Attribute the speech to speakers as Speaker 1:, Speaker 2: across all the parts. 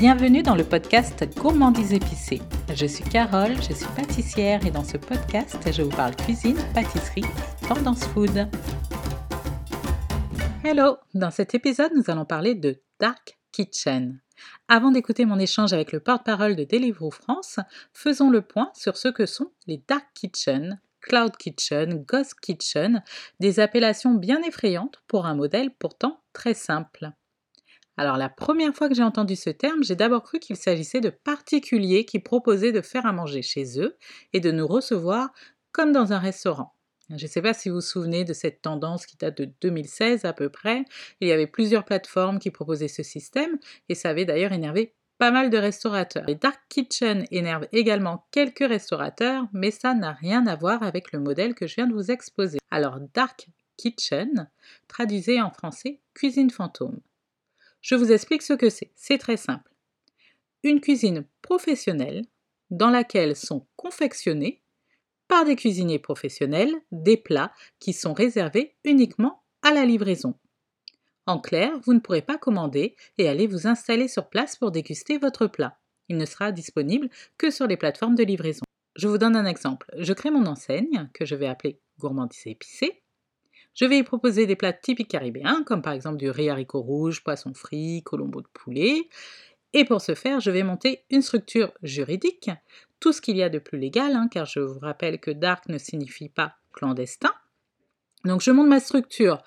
Speaker 1: Bienvenue dans le podcast Gourmandise épicée. Je suis Carole, je suis pâtissière et dans ce podcast, je vous parle cuisine, pâtisserie tendance food. Hello Dans cet épisode, nous allons parler de Dark Kitchen. Avant d'écouter mon échange avec le porte-parole de Deliveroo France, faisons le point sur ce que sont les Dark Kitchen, Cloud Kitchen, Ghost Kitchen, des appellations bien effrayantes pour un modèle pourtant très simple. Alors la première fois que j'ai entendu ce terme, j'ai d'abord cru qu'il s'agissait de particuliers qui proposaient de faire à manger chez eux et de nous recevoir comme dans un restaurant. Je ne sais pas si vous vous souvenez de cette tendance qui date de 2016 à peu près. Il y avait plusieurs plateformes qui proposaient ce système et ça avait d'ailleurs énervé pas mal de restaurateurs. Les dark kitchen énervent également quelques restaurateurs, mais ça n'a rien à voir avec le modèle que je viens de vous exposer. Alors dark kitchen, traduisez en français cuisine fantôme. Je vous explique ce que c'est. C'est très simple. Une cuisine professionnelle dans laquelle sont confectionnés par des cuisiniers professionnels des plats qui sont réservés uniquement à la livraison. En clair, vous ne pourrez pas commander et aller vous installer sur place pour déguster votre plat. Il ne sera disponible que sur les plateformes de livraison. Je vous donne un exemple. Je crée mon enseigne, que je vais appeler Gourmandise épicée, je vais y proposer des plats typiques caribéens, comme par exemple du riz haricot rouge, poisson frit, colombo de poulet. Et pour ce faire, je vais monter une structure juridique, tout ce qu'il y a de plus légal, hein, car je vous rappelle que dark ne signifie pas clandestin. Donc je monte ma structure.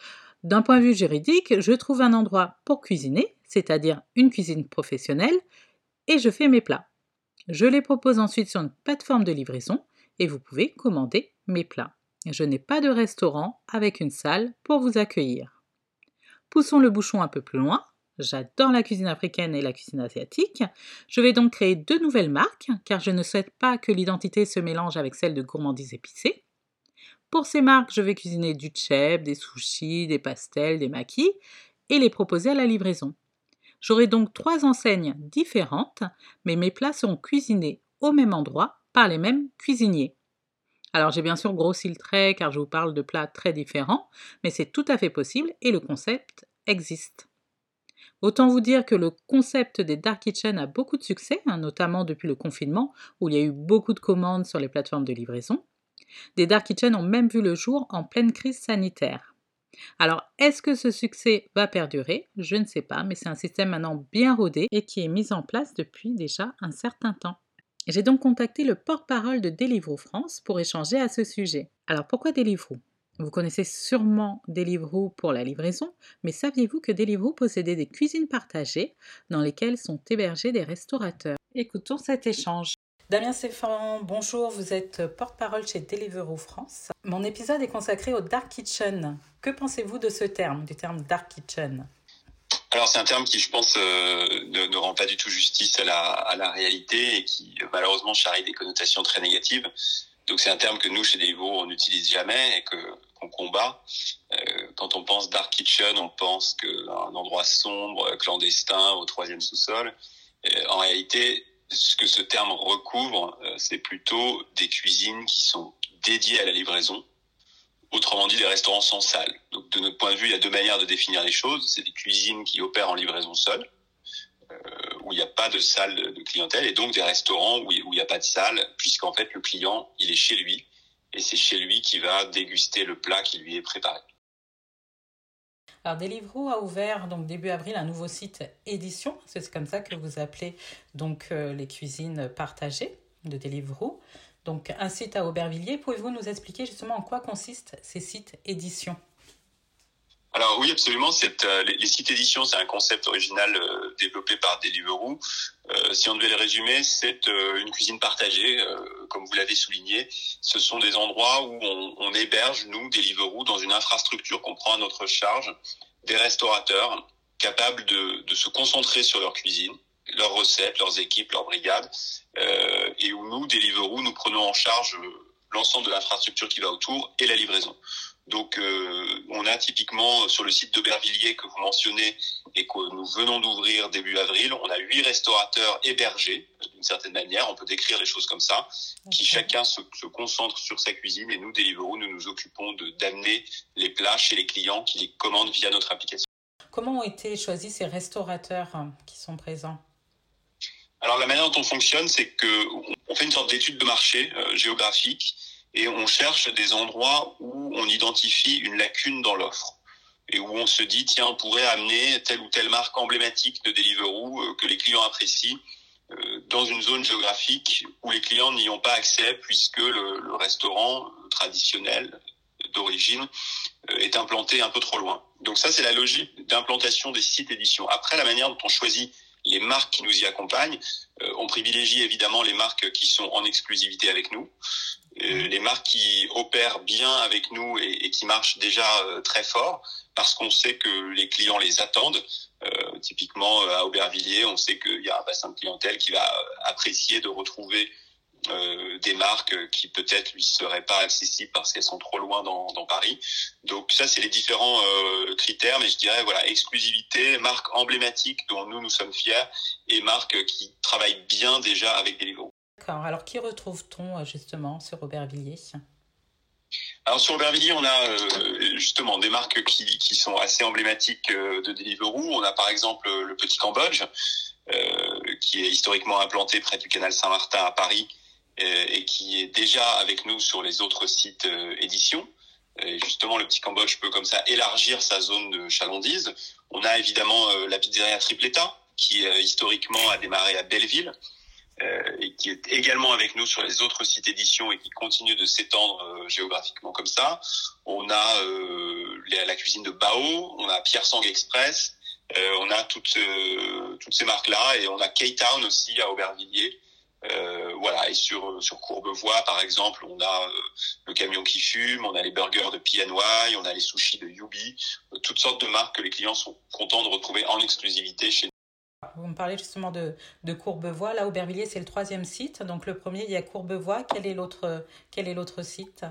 Speaker 1: D'un point de vue juridique, je trouve un endroit pour cuisiner, c'est-à-dire une cuisine professionnelle, et je fais mes plats. Je les propose ensuite sur une plateforme de livraison et vous pouvez commander mes plats. Je n'ai pas de restaurant avec une salle pour vous accueillir. Poussons le bouchon un peu plus loin. J'adore la cuisine africaine et la cuisine asiatique. Je vais donc créer deux nouvelles marques, car je ne souhaite pas que l'identité se mélange avec celle de gourmandise épicée. Pour ces marques, je vais cuisiner du cheb, des sushis, des pastels, des maquis, et les proposer à la livraison. J'aurai donc trois enseignes différentes, mais mes plats seront cuisinés au même endroit par les mêmes cuisiniers. Alors j'ai bien sûr grossi le trait car je vous parle de plats très différents, mais c'est tout à fait possible et le concept existe. Autant vous dire que le concept des dark kitchen a beaucoup de succès, hein, notamment depuis le confinement où il y a eu beaucoup de commandes sur les plateformes de livraison. Des dark kitchen ont même vu le jour en pleine crise sanitaire. Alors, est-ce que ce succès va perdurer? Je ne sais pas, mais c'est un système maintenant bien rodé et qui est mis en place depuis déjà un certain temps. J'ai donc contacté le porte-parole de Deliveroo France pour échanger à ce sujet. Alors pourquoi Deliveroo? Vous connaissez sûrement Deliveroo pour la livraison, mais saviez-vous que Deliveroo possédait des cuisines partagées dans lesquelles sont hébergés des restaurateurs? Écoutons cet échange. Damien Stéphane, bonjour, vous êtes porte-parole chez Deliveroo France. Mon épisode est consacré au Dark Kitchen. Que pensez-vous de ce terme, du terme Dark Kitchen?
Speaker 2: Alors c'est un terme qui, je pense, euh, ne, rend pas du tout justice à la, à la réalité et qui malheureusement charrie des connotations très négatives. Donc c'est un terme que nous chez Deliveroo on n'utilise jamais et que qu'on combat. Euh, quand on pense dark kitchen, on pense qu'un endroit sombre, clandestin, au troisième sous-sol. En réalité, ce que ce terme recouvre, euh, c'est plutôt des cuisines qui sont dédiées à la livraison Autrement dit, les restaurants sans salle. Donc, de notre point de vue, il y a deux manières de définir les choses. C'est des cuisines qui opèrent en livraison seule, euh, où il n'y a pas de salle de, clientèle, et donc des restaurants où il n'y a pas de salle, puisqu'en fait, le client, il est chez lui, et c'est chez lui qu'il va déguster le plat qui lui est préparé.
Speaker 1: Alors Deliveroo a ouvert donc début avril un nouveau site édition, c'est comme ça que vous appelez donc euh, les cuisines partagées de Deliveroo donc un site à Aubervilliers. Pouvez-vous nous expliquer justement en quoi consistent ces sites éditions
Speaker 2: alors oui, absolument. Euh, les, sites éditions, c'est un concept original euh, développé par Deliveroo. Euh, si on devait le résumer, c'est une cuisine partagée, comme vous l'avez souligné. Ce sont des endroits où on, héberge, nous, Deliveroo, dans une infrastructure qu'on prend à notre charge, des restaurateurs capables de, de se concentrer sur leur cuisine, leurs recettes, leurs équipes, leurs brigades, euh, et où nous, Deliveroo, nous prenons en charge euh, l'ensemble de l'infrastructure qui va autour et la livraison. Donc, euh, on a typiquement sur le site d'Aubervilliers que vous mentionnez et que nous venons d'ouvrir début avril, on a huit restaurateurs hébergés d'une certaine manière, on peut décrire les choses comme ça, qui chacun se, se, concentre sur sa cuisine et nous, Deliveroo, nous nous occupons de d'amener les plats chez les clients qui les commandent via notre application.
Speaker 1: Comment ont été choisis ces restaurateurs qui sont présents?
Speaker 2: Alors la manière dont on fonctionne, c'est que on fait une sorte d'étude de marché euh, géographique et on cherche des endroits où on identifie une lacune dans l'offre et où on se dit tiens on pourrait amener telle ou telle marque emblématique de Deliveroo euh, que les clients apprécient euh, dans une zone géographique où les clients n'y ont pas accès puisque le, le restaurant traditionnel d'origine est implanté un peu trop loin. Donc ça c'est la logique d'implantation des sites éditions. Après la manière dont on choisit les marques qui nous y accompagnent, on privilégie évidemment les marques qui sont en exclusivité avec nous. Euh, les marques qui opèrent bien avec nous et, qui marchent déjà euh, très fort parce qu'on sait que les clients les attendent. Euh, typiquement à Aubervilliers, on sait qu'il y a un bassin de clientèle qui va apprécier de retrouver euh, des marques qui peut-être lui seraient pas accessibles parce qu'elles sont trop loin dans, dans Paris. Donc ça, c'est les différents euh, critères, mais je dirais voilà exclusivité, marque emblématique dont nous nous sommes fiers et marques qui travaillent bien déjà avec Deliveroo.
Speaker 1: D'accord. Alors, qui retrouve-t-on euh, justement sur Aubervilliers
Speaker 2: alors sur Aubervilliers, on a euh, justement des marques qui, qui, sont assez emblématiques euh, de Deliveroo. On a par exemple le Petit Cambodge, euh, qui est historiquement implanté près du canal Saint-Martin à Paris et qui est déjà avec nous sur les autres sites éditions. Et justement, le Petit Cambodge peut comme ça élargir sa zone de chalandise. On a évidemment la pizzeria Tripletta, qui historiquement a démarré à Belleville euh, et qui est également avec nous sur les autres sites éditions et qui continue de s'étendre euh, géographiquement comme ça. On a euh, la cuisine de Bao, on a Pierre Sang Express, on a toutes ces marques là et on a K-Town aussi à Aubervilliers. Euh, voilà et sur sur Courbevoie par exemple on a euh, le camion qui fume on a les burgers de PNY on a les sushis de Yubi euh, toutes sortes de marques que les clients sont contents de retrouver en exclusivité chez
Speaker 1: vous me parlez justement de, de Courbevoie. Là, Aubervilliers, c'est le troisième site. Donc, le premier, il y a Courbevoie. Quel est l'autre, quel est l'autre site?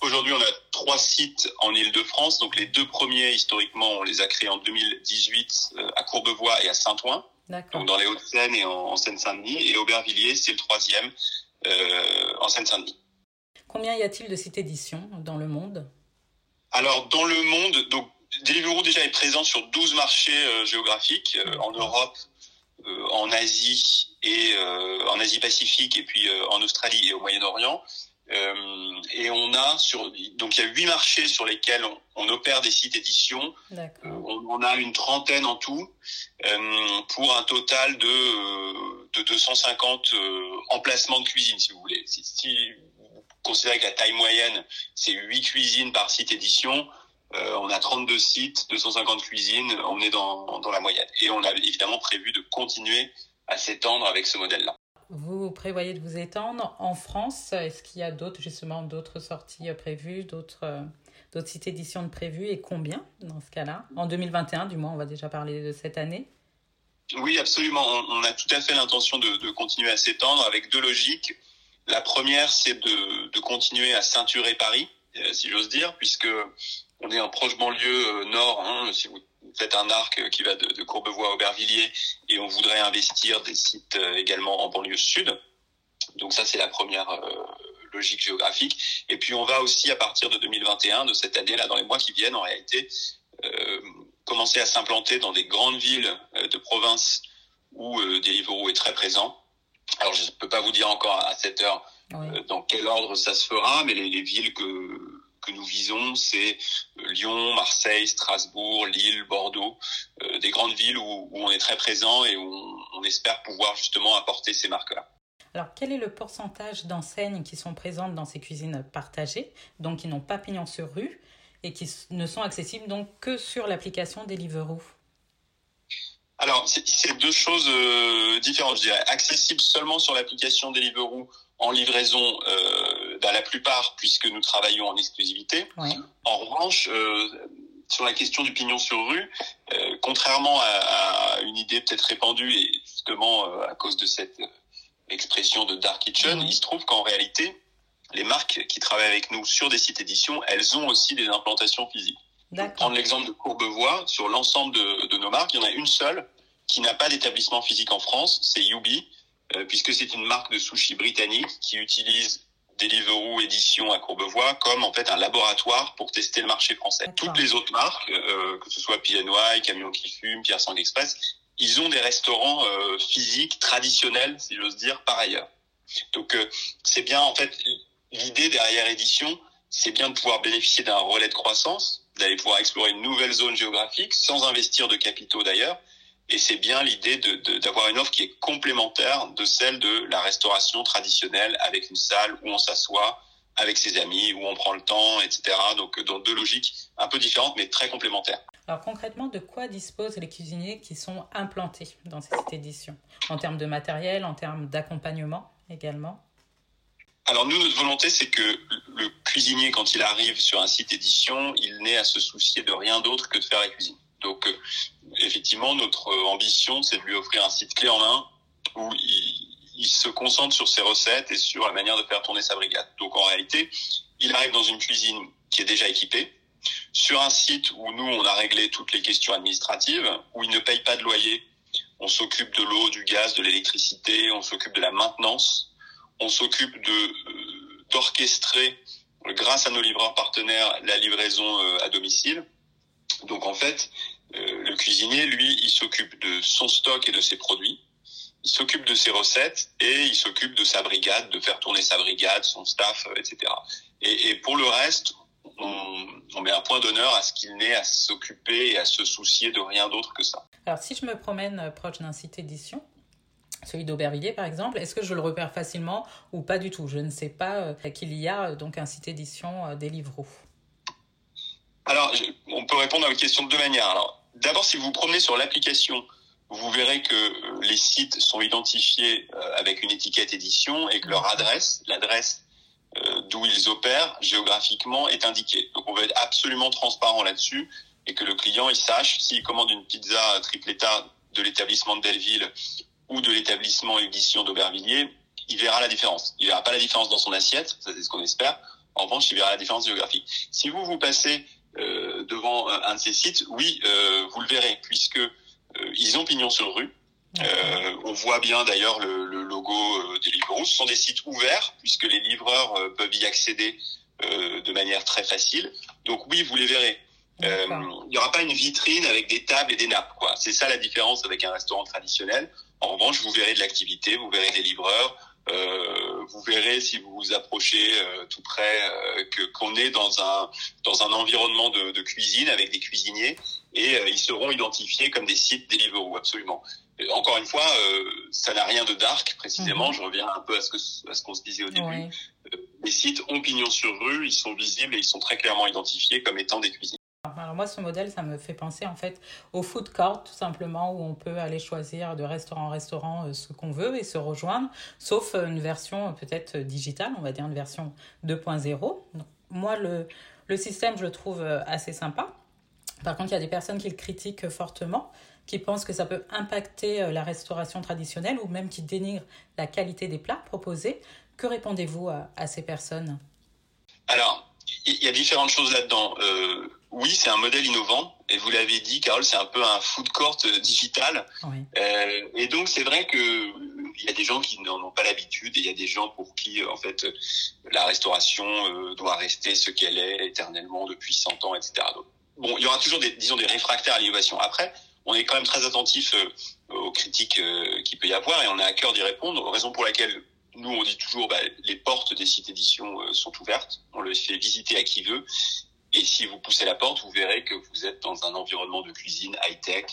Speaker 2: Aujourd'hui, on a trois sites en Ile-de-France. Donc, les deux premiers, historiquement, on les a créés en 2018 euh, à Courbevoie et à Saint-Ouen. Donc, dans les Hauts-de-Seine et en, en Seine-Saint-Denis. Et Aubervilliers, c'est le troisième euh, en Seine-Saint-Denis.
Speaker 1: Combien y a-t-il de sites éditions dans le monde?
Speaker 2: Alors, dans le monde, donc, Deliveroo déjà est présent sur 12 marchés euh, géographiques euh, en Europe, en Asie et en Asie Pacifique et puis en Australie et au Moyen-Orient. Et on a sur donc il y a huit marchés sur lesquels on, on opère des sites éditions. on, on, a une trentaine en tout pour un total de de 250 emplacements de cuisine si vous voulez. Si, si vous considérez que la taille moyenne c'est huit cuisines par site édition, euh, on a 32 sites, 250 cuisines, on est dans, dans la moyenne. Et on a évidemment prévu de continuer à s'étendre avec ce modèle-là.
Speaker 1: Vous prévoyez de vous étendre en France Est-ce qu'il y a d'autres justement d'autres sorties prévues, d'autres euh, d'autres sites éditions de prévues et combien dans ce cas-là? En 2021, du moins, on va déjà parler de cette année.
Speaker 2: Oui, absolument. On, a tout à fait l'intention de, de, continuer à s'étendre avec deux logiques. La première, c'est de, de continuer à ceinturer Paris, euh, si j'ose dire, puisque on est en proche banlieue euh, nord. Hein, faites un arc euh, qui va de, de, Courbevoie à Aubervilliers et on voudrait investir des sites euh, également en banlieue sud. Donc ça, c'est la première logique géographique. Et puis on va aussi, à partir de 2021, de cette année-là, dans les mois qui viennent, en réalité, euh, commencer à s'implanter dans des grandes villes de province où euh, Deliveroo est très présent. Alors je ne peux pas vous dire encore à cette heure oui. euh, dans quel ordre ça se fera, mais les, les villes que que nous visons, c'est Lyon, Marseille, Strasbourg, Lille, Bordeaux, euh, des grandes villes où, où, on est très présent et où on, on espère pouvoir justement apporter ces marques-là.
Speaker 1: Alors, quel est le pourcentage d'enseignes qui sont présentes dans ces cuisines partagées, donc qui n'ont pas pignon sur rue et qui ne sont accessibles donc que sur l'application Deliveroo?
Speaker 2: Alors, c'est deux choses euh, différentes, je dirais. Accessible seulement sur l'application Deliveroo en livraison euh, dans la plupart, puisque nous travaillons en exclusivité.
Speaker 1: Oui.
Speaker 2: En revanche, euh, sur la question du pignon sur rue, euh, contrairement à, à, une idée peut-être répandue, et justement euh, à cause de cette expression de dark kitchen, il se trouve qu'en réalité, les marques qui travaillent avec nous sur des sites éditions, elles ont aussi des implantations physiques. Prendre l'exemple de Courbevoie, sur l'ensemble de, de, nos marques, il y en a une seule qui n'a pas d'établissement physique en France, c'est Yubi, euh, puisque c'est une marque de sushi britannique qui utilise Deliveroo édition à Courbevoie comme en fait un laboratoire pour tester le marché français. Toutes les autres marques, euh, que ce soit PNY, Camion qui fume, Pierre Sang Express, ils ont des restaurants physiques traditionnels, si j'ose dire, par ailleurs. Donc c'est bien en fait l'idée derrière édition, c'est bien de pouvoir bénéficier d'un relais de croissance, d'aller pouvoir explorer une nouvelle zone géographique sans investir de capitaux d'ailleurs. Et c'est bien l'idée d'avoir une offre qui est complémentaire de celle de la restauration traditionnelle avec une salle où on s'assoit avec ses amis, où on prend le temps, etc. Donc dans deux logiques un peu différentes mais très complémentaires.
Speaker 1: Alors concrètement, de quoi disposent les cuisiniers qui sont implantés dans cette édition En termes de matériel, en termes d'accompagnement également?
Speaker 2: Alors nous, notre volonté, c'est que le cuisinier, quand il arrive sur un site édition, il n'ait à se soucier de rien d'autre que de faire la cuisine. Donc euh, effectivement, notre ambition, c'est de lui offrir un site clé en main où il, se concentre sur ses recettes et sur la manière de faire tourner sa brigade. Donc en réalité, il arrive dans une cuisine qui est déjà équipée, sur un site où nous, on a réglé toutes les questions administratives, où il ne paye pas de loyer, on s'occupe de l'eau, du gaz, de l'électricité, on s'occupe de la maintenance, on s'occupe de euh, d'orchestrer grâce à nos livreurs partenaires la livraison euh, à domicile. Donc en fait, euh, le cuisinier, lui, il s'occupe de son stock et de ses produits. Il s'occupe de ses recettes et il s'occupe de sa brigade, de faire tourner sa brigade, son staff, etc. Et, et pour le reste, on, on, met un point d'honneur à ce qu'il n'ait à s'occuper et à se soucier de rien d'autre que ça.
Speaker 1: Alors si je me promène proche d'un site édition, celui d'Aubervilliers par exemple, est-ce que je le repère facilement ou pas du tout? Je ne sais pas euh, qu'il y a euh, donc un site édition euh, des livres.
Speaker 2: Alors, on peut répondre à votre question de deux manières. Alors, d'abord, si vous vous promenez sur l'application, vous verrez que les sites sont identifiés avec une étiquette édition et que leur adresse, l'adresse d'où ils opèrent géographiquement est indiquée. Donc, on va être absolument transparent là-dessus et que le client il sache s'il commande une pizza tripletta de l'établissement de Belleville ou de l'établissement édition d'Aubervilliers, il verra la différence. Il verra pas la différence dans son assiette, ça c'est ce qu'on espère. En revanche, il verra la différence géographique. Si vous vous passez euh, devant un de ces sites, oui, euh, vous le verrez, puisque euh, ils ont pignon sur rue. Euh, on voit bien d'ailleurs le, le, logo euh, des Livres Ce sont des sites ouverts, puisque les livreurs euh, peuvent y accéder de manière très facile. Donc oui, vous les verrez. Il n'y aura pas une vitrine avec des tables et des nappes. quoi. C'est ça la différence avec un restaurant traditionnel. En revanche, vous verrez de l'activité, vous verrez des livreurs, euh, vous verrez si vous vous approchez euh, tout près euh, que qu'on est dans un dans un environnement de, de cuisine avec des cuisiniers et euh, ils seront identifiés comme des sites Deliveroo absolument. Et encore une fois, euh, ça n'a rien de dark précisément. Mhm. Je reviens un peu à ce que à ce qu'on se disait au début. Ouais. les sites ont pignon sur rue, ils sont visibles et ils sont très clairement identifiés comme étant des cuisines.
Speaker 1: Alors moi, ce modèle, ça me fait penser en fait au food court, tout simplement, où on peut aller choisir de restaurant en restaurant euh, ce qu'on veut et se rejoindre, sauf euh, une version euh, peut-être digitale, on va dire une version 2.0. Moi, le, le système, je le trouve assez sympa. Par contre, il y a des personnes qui le critiquent fortement, qui pensent que ça peut impacter la restauration traditionnelle ou même qui dénigrent la qualité des plats proposés. Que répondez-vous à, ces personnes?
Speaker 2: Alors, il y a différentes choses là-dedans. Oui, c'est un modèle innovant. Et vous l'avez dit, Carole, c'est un peu un food court euh, digital. Oui. Euh, et donc, c'est vrai que il y a des gens qui n'en ont pas l'habitude et il y a des gens pour qui, euh, en fait, la restauration euh, doit rester ce qu'elle est éternellement depuis 100 ans, etc. Donc, bon, il y aura toujours des, disons, des réfractaires à l'innovation. Après, on est quand même très attentif aux critiques qu'il peut y avoir et on a à cœur d'y répondre, raison pour laquelle nous, on dit toujours, bah, les portes des sites d'édition euh, sont ouvertes. On le fait visiter à qui veut. Et si vous poussez la porte, vous verrez que vous êtes dans un environnement de cuisine high-tech,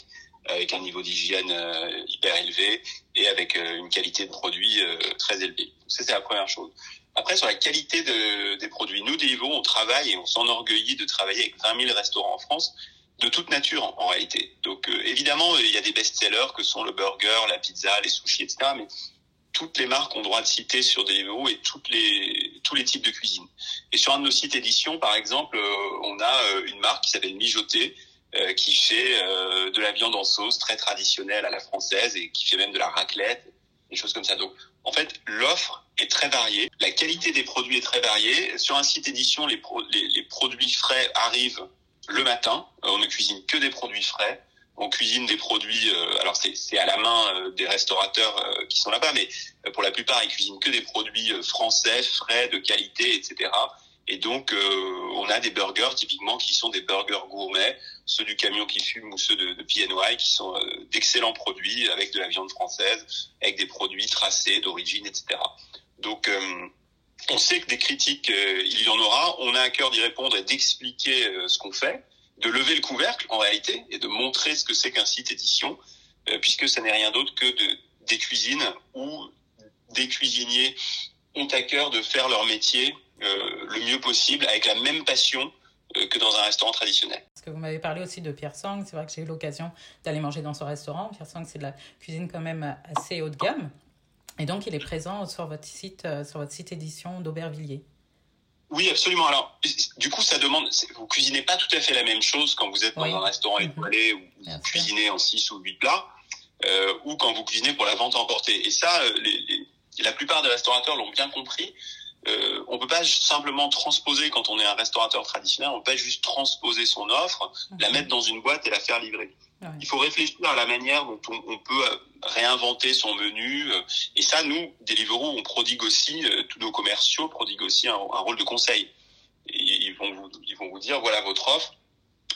Speaker 2: avec un niveau d'hygiène euh, hyper élevé et avec euh, une qualité de produit euh, très élevée. Ça, c'est la première chose. Après, sur la qualité de, des produits, nous, Deliveroo, on travaille et on s'enorgueillit de travailler avec 20 000 restaurants en France de toute nature en, en réalité. Donc euh, évidemment, il y a des best-sellers que sont le burger, la pizza, les sushis, etc. Mais toutes les marques ont droit de citer sur Deliveroo et toutes les, tous les types de cuisine. Et sur un de nos sites édition, par exemple, euh, on a euh, une marque qui s'appelle Mijoté, euh, qui fait de la viande en sauce très traditionnelle à la française et qui fait même de la raclette, des choses comme ça. Donc, en fait, l'offre est très variée, la qualité des produits est très variée. Sur un site édition, les, les produits frais arrivent le matin. on ne cuisine que des produits frais on cuisine des produits. Euh, alors c'est à la main euh, des restaurateurs euh, qui sont là-bas, mais pour la plupart ils cuisinent que des produits français, frais, de qualité, etc. Et donc, on a des burgers typiquement qui sont des burgers gourmets, ceux du camion qui fume ou ceux de, de PNY, qui sont d'excellents produits avec de la viande française, avec des produits tracés d'origine, etc. Donc, on sait que des critiques, il y en aura. On a à cœur d'y répondre et d'expliquer ce qu'on fait de lever le couvercle en réalité et de montrer ce que c'est qu'un site édition, euh, puisque ça n'est rien d'autre que de, des cuisines où des cuisiniers ont à cœur de faire leur métier euh, le mieux possible avec la même passion euh, que dans un restaurant traditionnel.
Speaker 1: Parce que vous m'avez parlé aussi de Pierre Sang, c'est vrai que j'ai eu l'occasion d'aller manger dans son restaurant. Pierre Sang, c'est de la cuisine quand même assez haut de gamme. Et donc, il est présent sur votre site, sur votre site édition d'Aubervilliers.
Speaker 2: Oui, absolument. Alors, du coup, ça demande. Vous cuisinez pas tout à fait la même chose quand vous êtes dans un restaurant mhm. étoilé où vous cuisinez en 6 ou 8 plats, euh, ou quand vous cuisinez pour la vente emportée. Et ça, euh, les, les, la plupart des restaurateurs l'ont bien compris. Euh, on peut pas simplement transposer quand on est un restaurateur traditionnel. On peut pas juste transposer son offre, la mhm. mettre dans une boîte et la faire livrer. Il faut réfléchir à la manière dont on, peut euh, réinventer son menu. Euh, et ça, nous, Deliveroo, on prodigue aussi, euh, tous nos commerciaux prodiguent aussi un, rôle de conseil. ils vont vous, ils vont vous dire, voilà votre offre,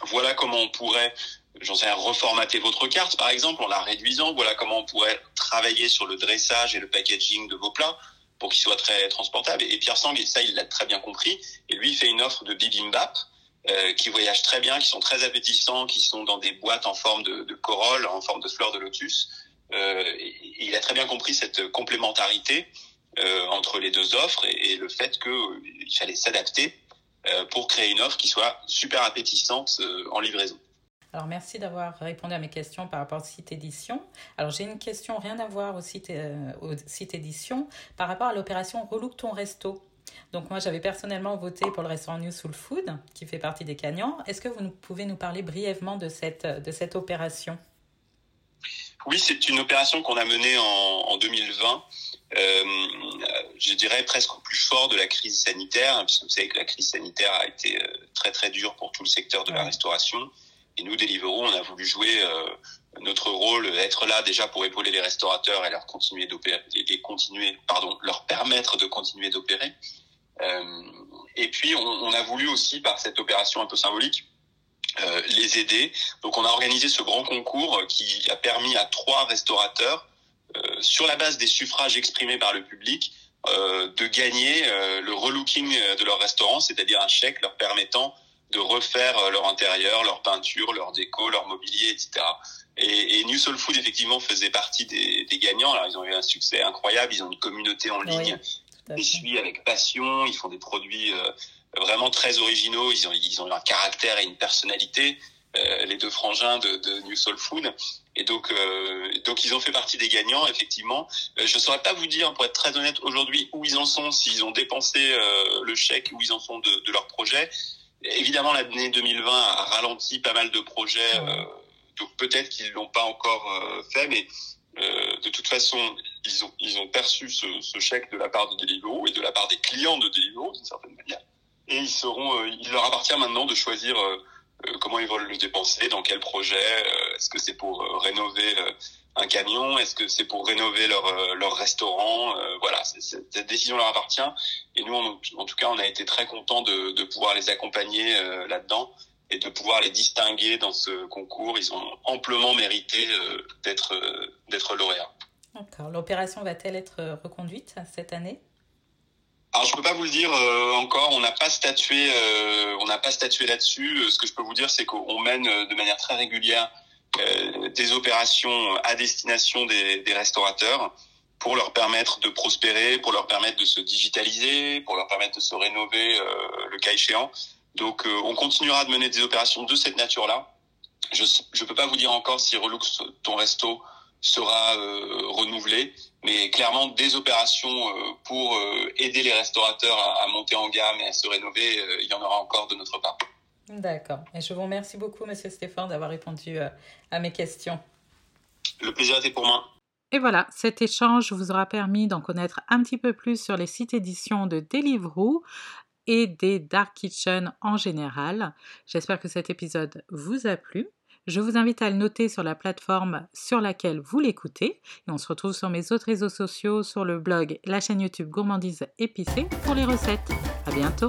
Speaker 2: voilà comment on pourrait, j'en sais reformater votre carte, par exemple, en la réduisant. Voilà comment on pourrait travailler sur le dressage et le packaging de vos plats pour qu'ils soient très transportables. Et Pierre Sang, ça, il l'a très bien compris. Et lui, il fait une offre de bibimbap euh, qui voyagent très bien, qui sont très appétissants, qui sont dans des boîtes en forme de, de corolle, en forme de fleurs de lotus. Euh, il a très bien compris cette complémentarité euh, entre les deux offres et, le fait qu'il fallait s'adapter pour créer une offre qui soit super appétissante en livraison.
Speaker 1: Alors merci d'avoir répondu à mes questions par rapport au site édition. Alors j'ai une question rien à voir au site, au site édition par rapport à l'opération Relook ton resto. Donc moi, j'avais personnellement voté pour le restaurant New Soul Food, qui fait partie des gagnants. Est-ce que vous pouvez nous parler brièvement de cette, de cette opération?
Speaker 2: Oui, c'est une opération qu'on a menée en, en 2020. Euh, je dirais presque au plus fort de la crise sanitaire, puisque vous savez que la crise sanitaire a été euh, très très dure pour tout le secteur de la restauration. Et nous, Deliveroo, on a voulu jouer euh, notre rôle, être là déjà pour épauler les restaurateurs et leur continuer d'opérer, et continuer, pardon, leur permettre de continuer d'opérer. Euh, et puis, on, on, a voulu aussi, par cette opération un peu symbolique, euh, les aider. Donc, on a organisé ce grand concours qui a permis à trois restaurateurs, euh, sur la base des suffrages exprimés par le public, euh, de gagner euh, le relooking de leur restaurant, c'est-à-dire un chèque leur permettant de refaire leur intérieur, leur peinture, leur déco, leur mobilier, etc. Et, et, New Soul Food effectivement faisait partie des, des, gagnants. Alors ils ont eu un succès incroyable. Ils ont une communauté en ligne ils suivent avec passion. Ils font des produits euh, vraiment très originaux. Ils ont, ils ont un caractère et une personnalité. Euh, les deux frangins de, de, New Soul Food. Et donc, euh, donc ils ont fait partie des gagnants, effectivement. Euh, je ne saurais pas vous dire, pour être très honnête, aujourd'hui où ils en sont, s'ils ont dépensé euh, le chèque, où ils en sont de, de leur projet. Évidemment, l'année 2020 a ralenti pas mal de projets, donc peut-être qu'ils l'ont pas encore fait, mais euh, de toute façon, ils ont, ils ont perçu ce, ce, chèque de la part de Deliveroo et de la part des clients de Deliveroo, d'une certaine manière. Et ils seront, euh, il leur appartient maintenant de choisir euh, euh, comment ils veulent le dépenser, dans quel projet. Est-ce que c'est pour rénover un camion Est-ce que c'est pour rénover leur, leur restaurant Voilà, cette décision leur appartient. Et nous, en, tout cas, on a été très contents de, de pouvoir les accompagner là-dedans et de pouvoir les distinguer dans ce concours. Ils ont amplement mérité euh, d'être euh, d'être lauréats.
Speaker 1: L'opération va-t-elle être euh, reconduite cette année?
Speaker 2: Alors je peux pas vous le dire euh, encore, on n'a pas statué, euh, on n'a pas statué là-dessus. Ce que je peux vous dire, c'est qu'on mène de manière très régulière des opérations à destination des, des, restaurateurs pour leur permettre de prospérer, pour leur permettre de se digitaliser, pour leur permettre de se rénover le cas échéant. Donc on continuera de mener des opérations de cette nature-là. Je ne peux pas vous dire encore si Relux ton resto sera euh, renouvelé, mais clairement des opérations euh, pour aider les restaurateurs à, à, monter en gamme et à se rénover, il y en aura encore de notre part.
Speaker 1: D'accord. Et je vous remercie beaucoup, Monsieur Stéphane, d'avoir répondu à mes questions.
Speaker 2: Le plaisir était pour moi.
Speaker 1: Et voilà, cet échange vous aura permis d'en connaître un petit peu plus sur les sites éditions de Deliveroo et des dark kitchen en général. J'espère que cet épisode vous a plu. Je vous invite à le noter sur la plateforme sur laquelle vous l'écoutez. Et on se retrouve sur mes autres réseaux sociaux, sur le blog, la chaîne YouTube Gourmandise épicée pour les recettes. À bientôt!